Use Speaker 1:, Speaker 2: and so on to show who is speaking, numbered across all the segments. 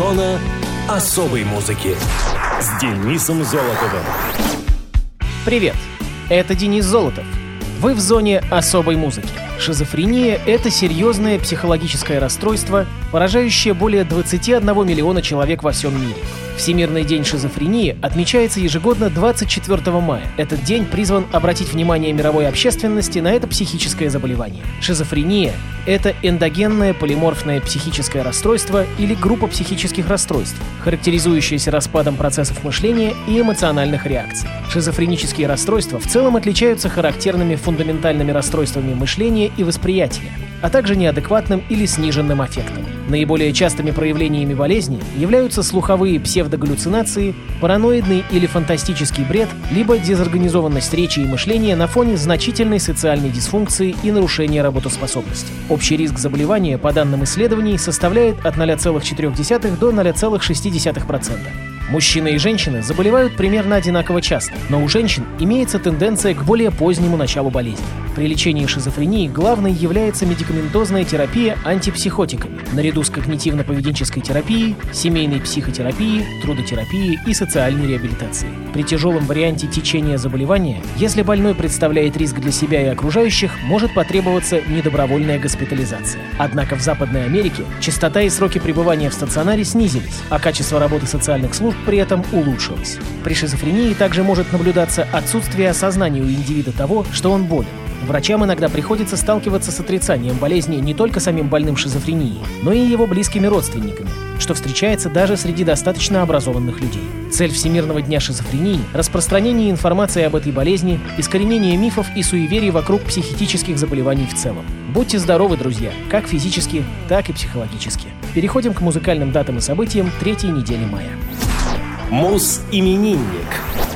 Speaker 1: Зона особой музыки с Денисом Золотовым.
Speaker 2: Привет, это Денис Золотов. Вы в зоне особой музыки. Шизофрения – это серьезное психологическое расстройство, поражающее более 21 миллиона человек во всем мире. Всемирный день шизофрении отмечается ежегодно 24 мая. Этот день призван обратить внимание мировой общественности на это психическое заболевание. Шизофрения – это эндогенное полиморфное психическое расстройство или группа психических расстройств, характеризующаяся распадом процессов мышления и эмоциональных реакций. Шизофренические расстройства в целом отличаются характерными фундаментальными расстройствами мышления и восприятия, а также неадекватным или сниженным аффектом. Наиболее частыми проявлениями болезни являются слуховые псевдогаллюцинации, параноидный или фантастический бред, либо дезорганизованность речи и мышления на фоне значительной социальной дисфункции и нарушения работоспособности. Общий риск заболевания, по данным исследований, составляет от 0,4 до 0,6%. Мужчины и женщины заболевают примерно одинаково часто, но у женщин имеется тенденция к более позднему началу болезни. При лечении шизофрении главной является медикаментозная терапия антипсихотиками, наряду с когнитивно-поведенческой терапией, семейной психотерапией, трудотерапией и социальной реабилитацией. При тяжелом варианте течения заболевания, если больной представляет риск для себя и окружающих, может потребоваться недобровольная госпитализация. Однако в Западной Америке частота и сроки пребывания в стационаре снизились, а качество работы социальных служб при этом улучшилось. При шизофрении также может наблюдаться отсутствие осознания у индивида того, что он болен. Врачам иногда приходится сталкиваться с отрицанием болезни не только самим больным шизофренией, но и его близкими родственниками, что встречается даже среди достаточно образованных людей. Цель Всемирного дня шизофрении – распространение информации об этой болезни, искоренение мифов и суеверий вокруг психических заболеваний в целом. Будьте здоровы, друзья, как физически, так и психологически. Переходим к музыкальным датам и событиям третьей недели мая.
Speaker 1: Мус-именинник.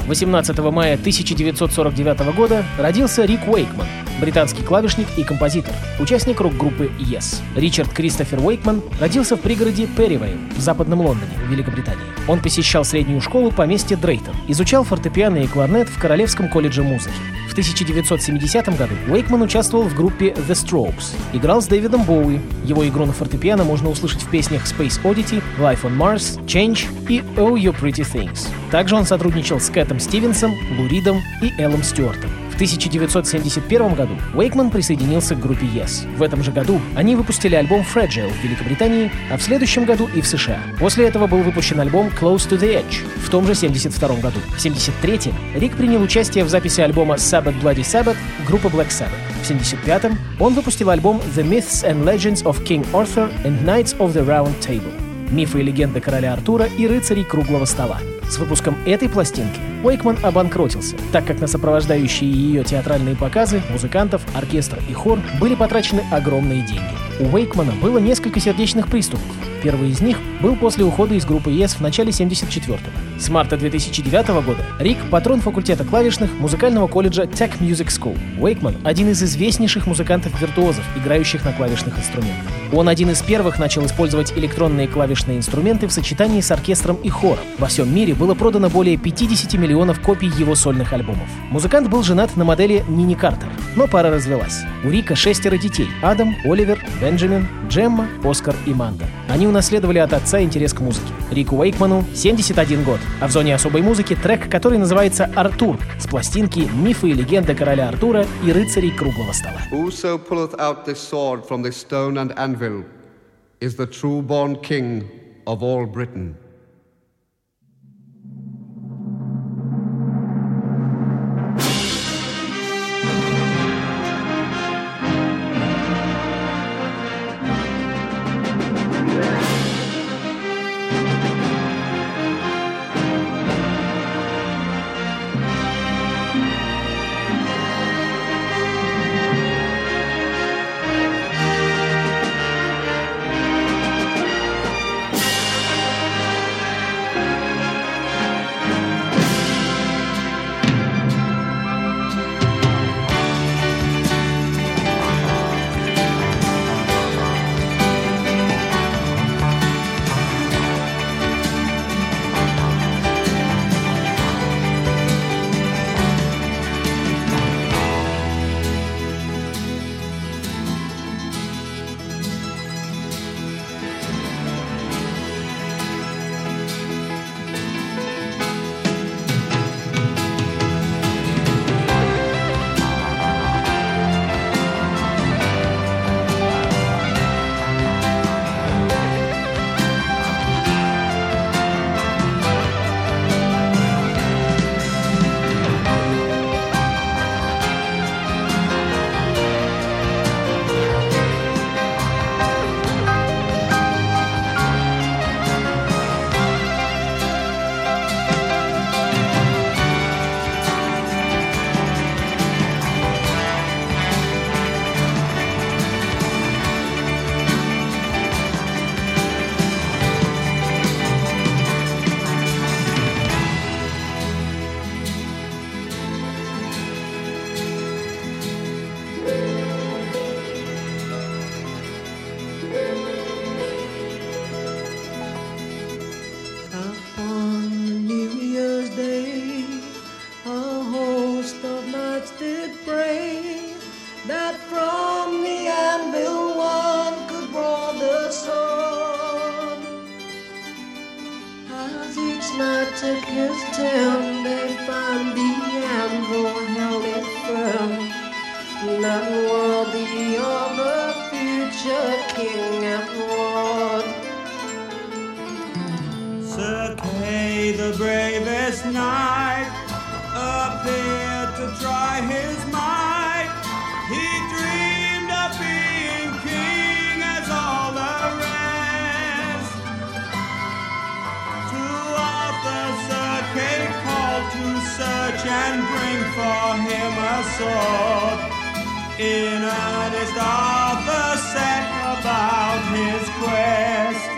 Speaker 2: 18 мая 1949 года родился Рик Уэйкман, британский клавишник и композитор, участник рок-группы Yes. Ричард Кристофер Уэйкман родился в пригороде Перривейл в западном Лондоне, Великобритании. Он посещал среднюю школу поместья Дрейтон, изучал фортепиано и кларнет в Королевском колледже музыки. В 1970 году Уэйкман участвовал в группе The Strokes, играл с Дэвидом Боуи. Его игру на фортепиано можно услышать в песнях Space Oddity, Life on Mars, Change и Oh You Pretty Things. Также он сотрудничал с Кэтом Стивенсом, Лу Ридом и Эллом Стюартом. В 1971 году Уэйкман присоединился к группе Yes. В этом же году они выпустили альбом Fragile в Великобритании, а в следующем году и в США. После этого был выпущен альбом Close to the Edge в том же 72 году. В 73-м Рик принял участие в записи альбома Sabbath Bloody Sabbath группы Black Sabbath. В 75-м он выпустил альбом The Myths and Legends of King Arthur and Knights of the Round Table мифы и легенды короля Артура и рыцарей круглого стола. С выпуском этой пластинки Уэйкман обанкротился, так как на сопровождающие ее театральные показы музыкантов, оркестр и хор были потрачены огромные деньги. У Уэйкмана было несколько сердечных приступов. Первый из них был после ухода из группы Yes в начале 74-го. С марта 2009 года Рик – патрон факультета клавишных музыкального колледжа Tech Music School. Уэйкман – один из известнейших музыкантов-виртуозов, играющих на клавишных инструментах. Он один из первых начал использовать электронные клавишные инструменты в сочетании с оркестром и хором. Во всем мире было продано более 50 миллионов копий его сольных альбомов. Музыкант был женат на модели Нини Картер, но пара развелась. У Рика шестеро детей – Адам, Оливер, Бенджамин, Джемма, Оскар и Манда. Они унаследовали от отца интерес к музыке. Рику Уэйкману 71 год, а в зоне особой музыки трек, который называется «Артур» с пластинки «Мифы и легенды короля Артура и рыцарей круглого стола.
Speaker 3: Whoso pulleth out this sword from this stone and anvil is the true born king of all Britain.
Speaker 4: for him a sword. In earnest Arthur set about his quest.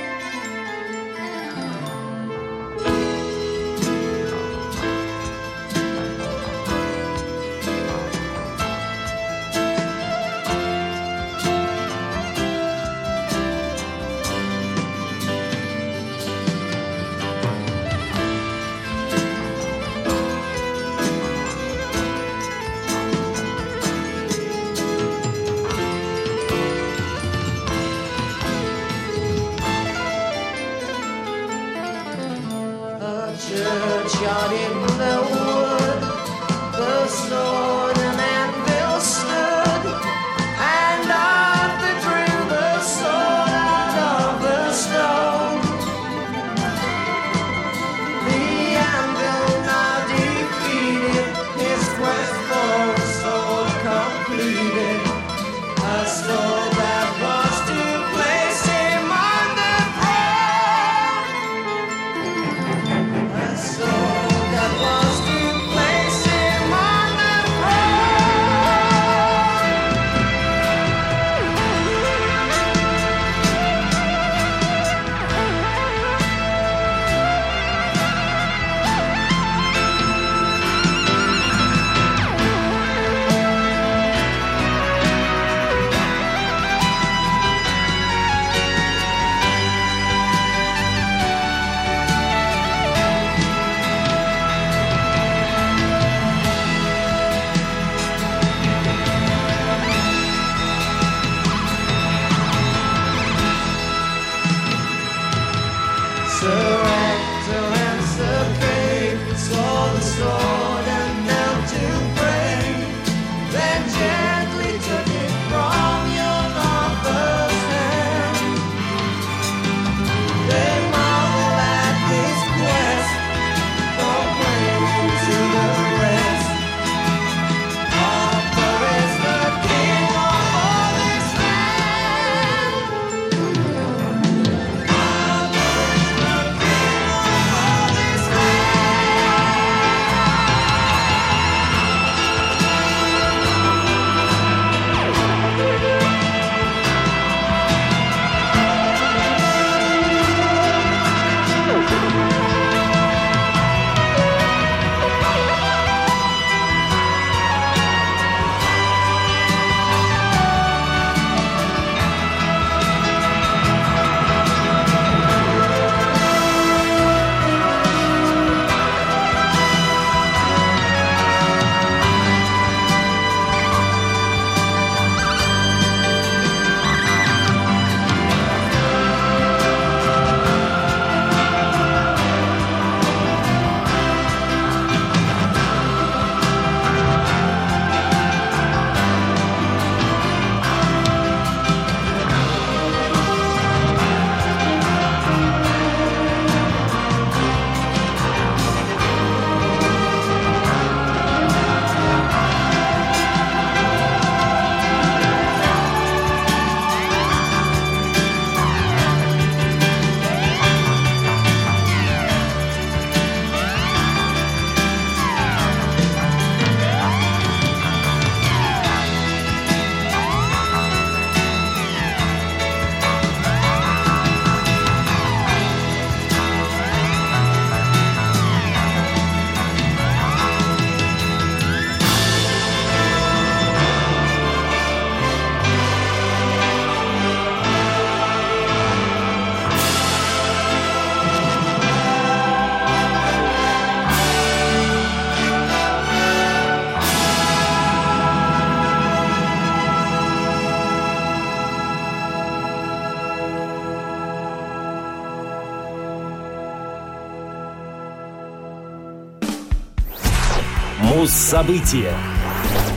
Speaker 1: Муз-события.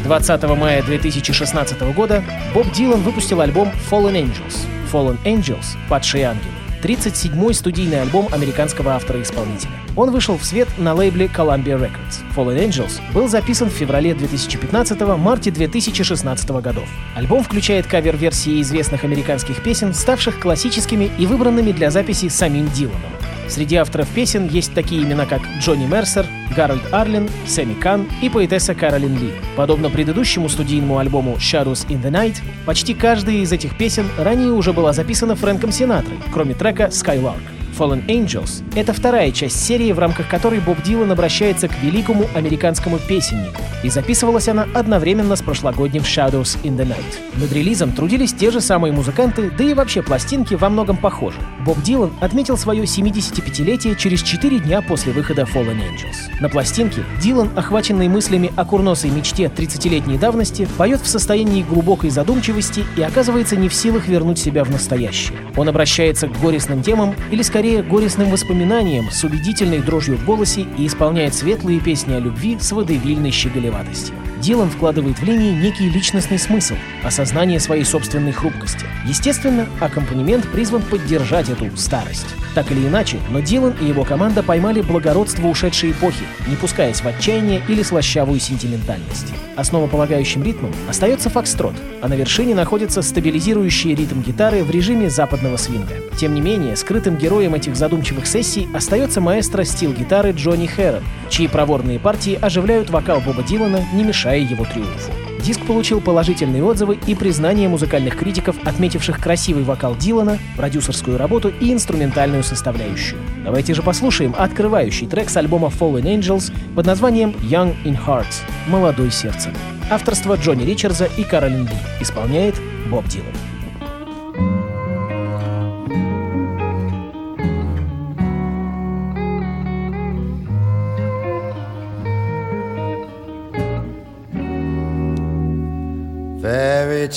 Speaker 2: 20 мая 2016 года Боб Дилан выпустил альбом Fallen Angels. Fallen Angels — «Падшие ангелы». 37-й студийный альбом американского автора-исполнителя. Он вышел в свет на лейбле Columbia Records. Fallen Angels был записан в феврале 2015-марте 2016 годов. Альбом включает кавер-версии известных американских песен, ставших классическими и выбранными для записи самим Диланом. Среди авторов песен есть такие имена, как Джонни Мерсер, Гарольд Арлин, Сэмми Кан и поэтесса Каролин Ли. Подобно предыдущему студийному альбому Shadows in the Night, почти каждая из этих песен ранее уже была записана Фрэнком Синатрой, кроме трека Skylark. Fallen Angels — это вторая часть серии, в рамках которой Боб Дилан обращается к великому американскому песеннику, и записывалась она одновременно с прошлогодним Shadows in the Night. Над релизом трудились те же самые музыканты, да и вообще пластинки во многом похожи. Боб Дилан отметил свое 75-летие через 4 дня после выхода Fallen Angels. На пластинке Дилан, охваченный мыслями о курносой мечте 30-летней давности, поет в состоянии глубокой задумчивости и оказывается не в силах вернуть себя в настоящее. Он обращается к горестным темам или скорее горестным воспоминаниям с убедительной дрожью в голосе и исполняет светлые песни о любви с водевильной щеголеватостью. Дилан вкладывает в линии некий личностный смысл, осознание своей собственной хрупкости. Естественно, аккомпанемент призван поддержать эту старость. Так или иначе, но Дилан и его команда поймали благородство ушедшей эпохи, не пускаясь в отчаяние или слащавую сентиментальность. Основополагающим ритмом остается фокстрот, а на вершине находится стабилизирующий ритм гитары в режиме западного свинга. Тем не менее, скрытым героем этих задумчивых сессий остается маэстро стил гитары Джонни Хэрон, чьи проворные партии оживляют вокал Боба Дилана, не мешая его триумфу. Диск получил положительные отзывы и признание музыкальных критиков, отметивших красивый вокал Дилана, продюсерскую работу и инструментальную составляющую. Давайте же послушаем открывающий трек с альбома Fallen Angels под названием Young in Hearts — «Молодой сердцем». Авторство Джонни Ричардса и Каролин Ли. Исполняет Боб Дилан.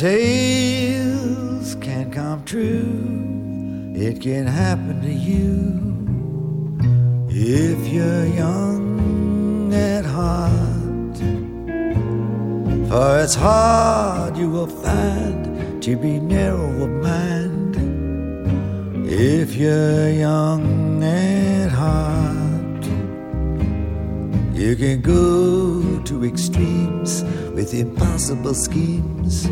Speaker 5: Tales can come true. It can happen to you if you're young at heart. For it's hard you will find to be narrow of mind if you're young at heart. You can go to extremes with impossible schemes.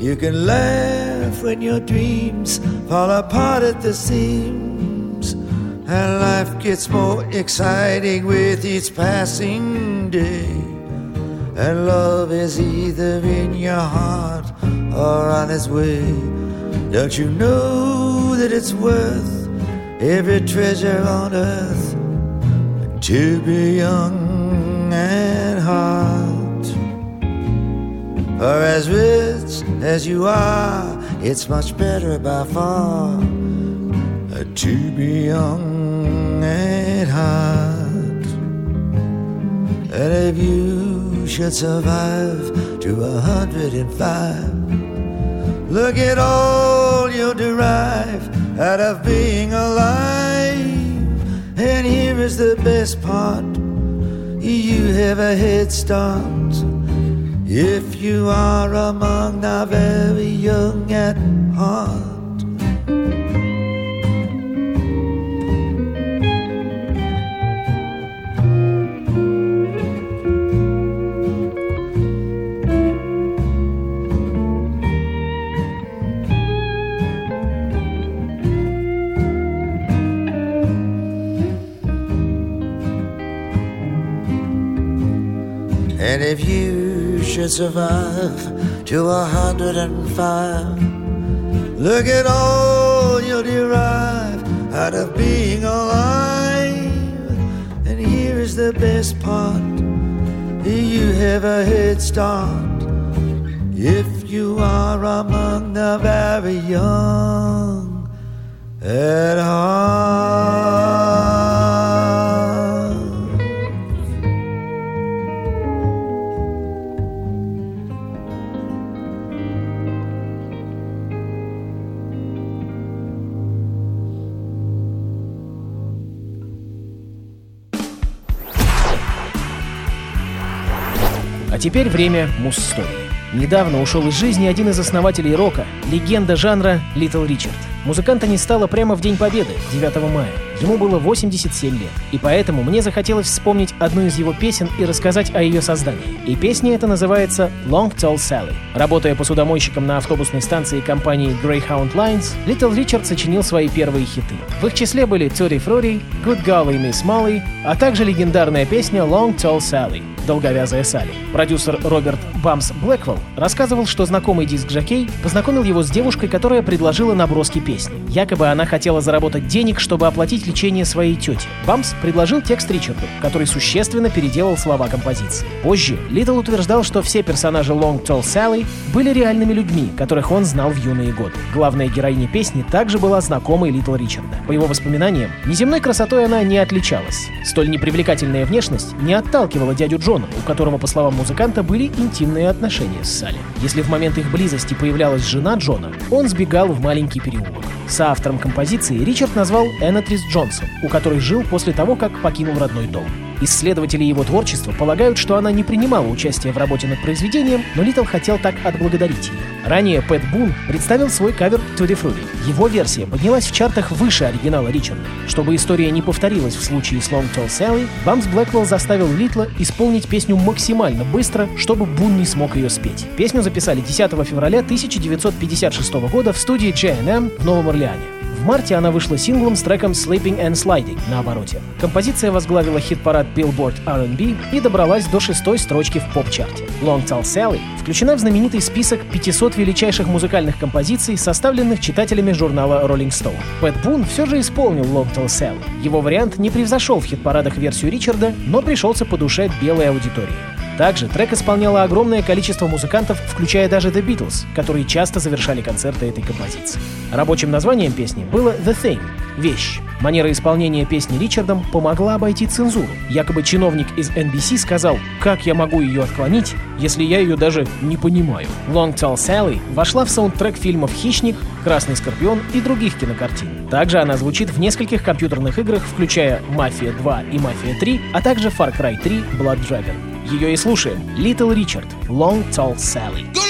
Speaker 5: You can laugh when your dreams fall apart at the seams. And life gets more exciting with each passing day. And love is either in your heart or on its way. Don't you know that it's worth every treasure on earth to be young and hot? For as rich as you are, it's much better by far uh, to be young at heart. And if you should survive to a hundred and five, look at all you'll derive out of being alive. And here is the best part you have a head start. If you are among the very young at heart. Survive to a hundred and five, look at all you'll derive out of being alive. And here is the best part you have a head start if you are among the very young at heart.
Speaker 2: Теперь время муз-истории. Недавно ушел из жизни один из основателей рока, легенда жанра Литл Ричард. Музыканта не стало прямо в День Победы, 9 мая. Ему было 87 лет. И поэтому мне захотелось вспомнить одну из его песен и рассказать о ее создании. И песня эта называется «Long Tall Sally». Работая посудомойщиком на автобусной станции компании Greyhound Lines, Литл Ричард сочинил свои первые хиты. В их числе были «Tutti Frutti», «Good Golly Miss Molly», а также легендарная песня «Long Tall Sally» долговязая Салли. Продюсер Роберт Бампс Блэквелл рассказывал, что знакомый диск-жокей познакомил его с девушкой, которая предложила наброски песни. Якобы она хотела заработать денег, чтобы оплатить лечение своей тети. Бампс предложил текст Ричарду, который существенно переделал слова композиции. Позже Литл утверждал, что все персонажи Long Tall Sally были реальными людьми, которых он знал в юные годы. Главная героиня песни также была знакомой Литл Ричарда. По его воспоминаниям, неземной красотой она не отличалась. Столь непривлекательная внешность не отталкивала дядю Джона, у которого, по словам музыканта, были интимные отношения с Салли. Если в момент их близости появлялась жена Джона, он сбегал в маленький переулок. Соавтором композиции Ричард назвал Энотрис Джонсон, у которой жил после того, как покинул родной дом. Исследователи его творчества полагают, что она не принимала участия в работе над произведением, но Литл хотел так отблагодарить ее. Ранее Пэт Бун представил свой кавер Tutti Frutti. Его версия поднялась в чартах выше оригинала Ричарда. Чтобы история не повторилась в случае с Long Tall Sally, Бампс Блэквелл заставил Литла исполнить песню максимально быстро, чтобы Бун не смог ее спеть. Песню записали 10 февраля 1956 года в студии J&M в Новом Орлеане. В марте она вышла синглом с треком Slippin' and Slidin' на обороте. Композиция возглавила хит-парад Billboard R&B и добралась до шестой строчки в поп-чарте. Long Tall Sally включена в знаменитый список 500 величайших музыкальных композиций, составленных читателями журнала Rolling Stone. Пэт Бун все же исполнил Long Tall Sally. Его вариант не превзошел в хит-парадах версию Ричарда, но пришелся по душе белой аудитории. Также трек исполняло огромное количество музыкантов, включая даже The Beatles, которые часто завершали концерты этой композиции. Рабочим названием песни было The Thing — «Вещь». Манера исполнения песни Ричардом помогла обойти цензуру. Якобы чиновник из NBC сказал, как я могу ее отклонить, если я ее даже не понимаю. Long Tall Sally вошла в саундтрек фильмов «Хищник», «Красный скорпион» и других кинокартин. Также она звучит в нескольких компьютерных играх, включая «Мафия 2» и «Мафия 3», а также «Far Cry 3. Blood Dragon». Ее и слушаем. Little Richard, Long Tall Sally.